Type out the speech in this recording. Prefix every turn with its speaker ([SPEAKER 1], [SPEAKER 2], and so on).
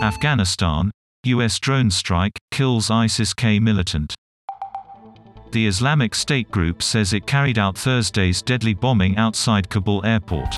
[SPEAKER 1] Afghanistan. U.S. drone strike, kills ISIS-K militant. The Islamic State group says it carried out Thursday's deadly bombing outside Kabul airport.